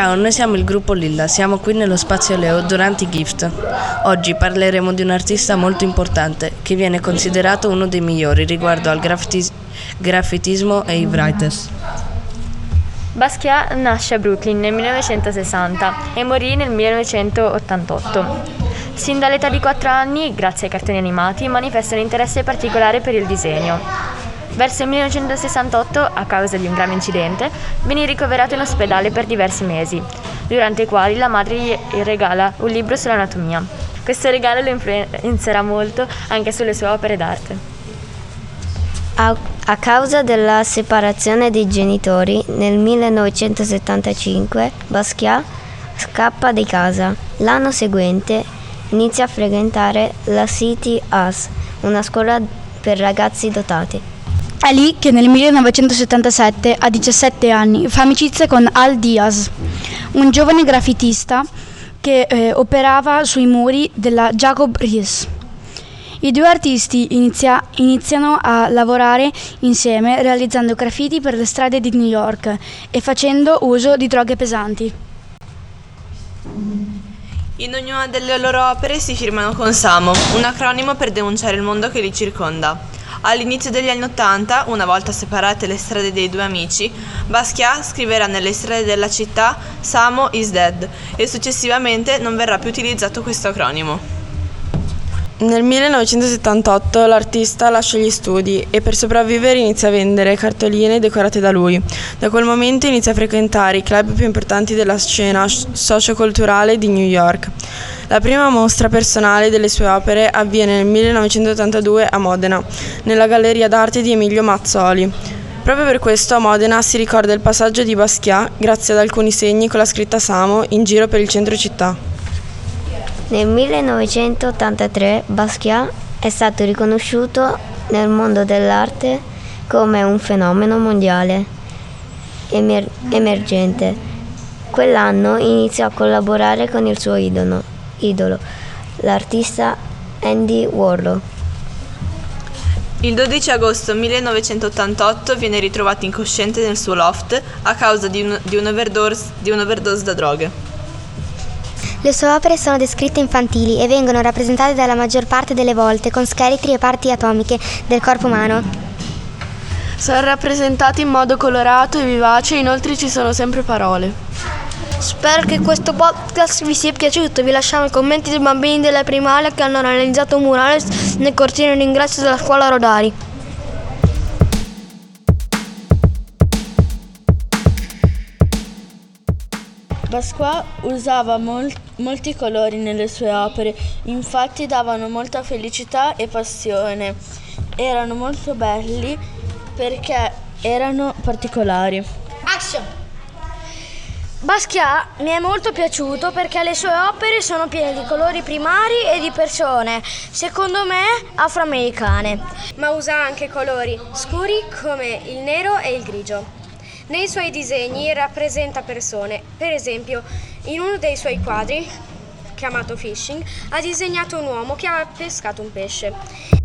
Ciao, noi siamo il gruppo Lilla, siamo qui nello Spazio Leo durante i Gift. Oggi parleremo di un artista molto importante che viene considerato uno dei migliori riguardo al graffitis- graffitismo e i writers. Basquiat nasce a Brooklyn nel 1960 e morì nel 1988. Sin dall'età di 4 anni, grazie ai cartoni animati, manifesta un interesse particolare per il disegno. Verso il 1968, a causa di un grave incidente, viene ricoverato in ospedale per diversi mesi, durante i quali la madre gli regala un libro sull'anatomia. Questo regalo lo influenzerà molto anche sulle sue opere d'arte. A, a, causa della separazione dei genitori, nel 1975 Basquiat scappa di casa. L'anno seguente inizia a frequentare la City Us, una scuola per ragazzi dotati. È lì che nel 1977, a 17 anni, fa amicizia con Al Diaz, un giovane graffitista che eh, operava sui muri della Jacob Riis. I due artisti inizia, iniziano a lavorare insieme realizzando graffiti per le strade di New York e facendo uso di droghe pesanti. In ognuna delle loro opere si firmano con Samo, un acronimo per denunciare il mondo che li circonda. All'inizio degli anni Ottanta, una volta separate le strade dei due amici, Basquiat scriverà nelle strade della città Samo is dead e successivamente non verrà più utilizzato questo acronimo. Nel 1978 l'artista lascia gli studi e per sopravvivere inizia a vendere cartoline decorate da lui. Da quel momento inizia a frequentare i club più importanti della scena socioculturale di New York. La prima mostra personale delle sue opere avviene nel 1982 a Modena, nella Galleria d'arte di Emilio Mazzoli. Proprio per questo a Modena si ricorda il passaggio di Basquiat grazie ad alcuni segni con la scritta Samo in giro per il centro città. Nel 1983 Basquiat è stato riconosciuto nel mondo dell'arte come un fenomeno mondiale emer- emergente. Quell'anno iniziò a collaborare con il suo idolo, idolo l'artista Andy Warhol. Il 12 agosto 1988 viene ritrovato incosciente nel suo loft a causa di, un, di, un'overdose, di un'overdose da droghe. Le sue opere sono descritte infantili e vengono rappresentate dalla maggior parte delle volte con scheletri e parti atomiche del corpo umano. Sono rappresentati in modo colorato e vivace, inoltre ci sono sempre parole. Spero che questo podcast vi sia piaciuto. Vi lasciamo i commenti dei bambini della primaria che hanno realizzato un murales nel cortile d'ingresso della scuola Rodari. Basquiat usava mol- molti colori nelle sue opere, infatti davano molta felicità e passione. Erano molto belli perché erano particolari. Action! Basquiat mi è molto piaciuto perché le sue opere sono piene di colori primari e di persone, secondo me afroamericane, ma usa anche colori scuri come il nero e il grigio. Nei suoi disegni rappresenta persone, per esempio in uno dei suoi quadri, chiamato Fishing, ha disegnato un uomo che ha pescato un pesce.